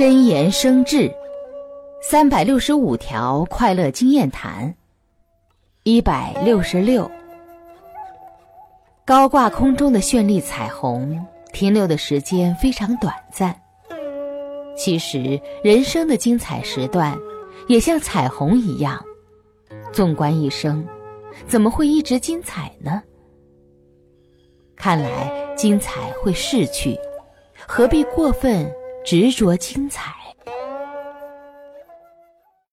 真言生智，三百六十五条快乐经验谈。一百六十六，高挂空中的绚丽彩虹，停留的时间非常短暂。其实，人生的精彩时段，也像彩虹一样，纵观一生，怎么会一直精彩呢？看来，精彩会逝去，何必过分？执着精彩。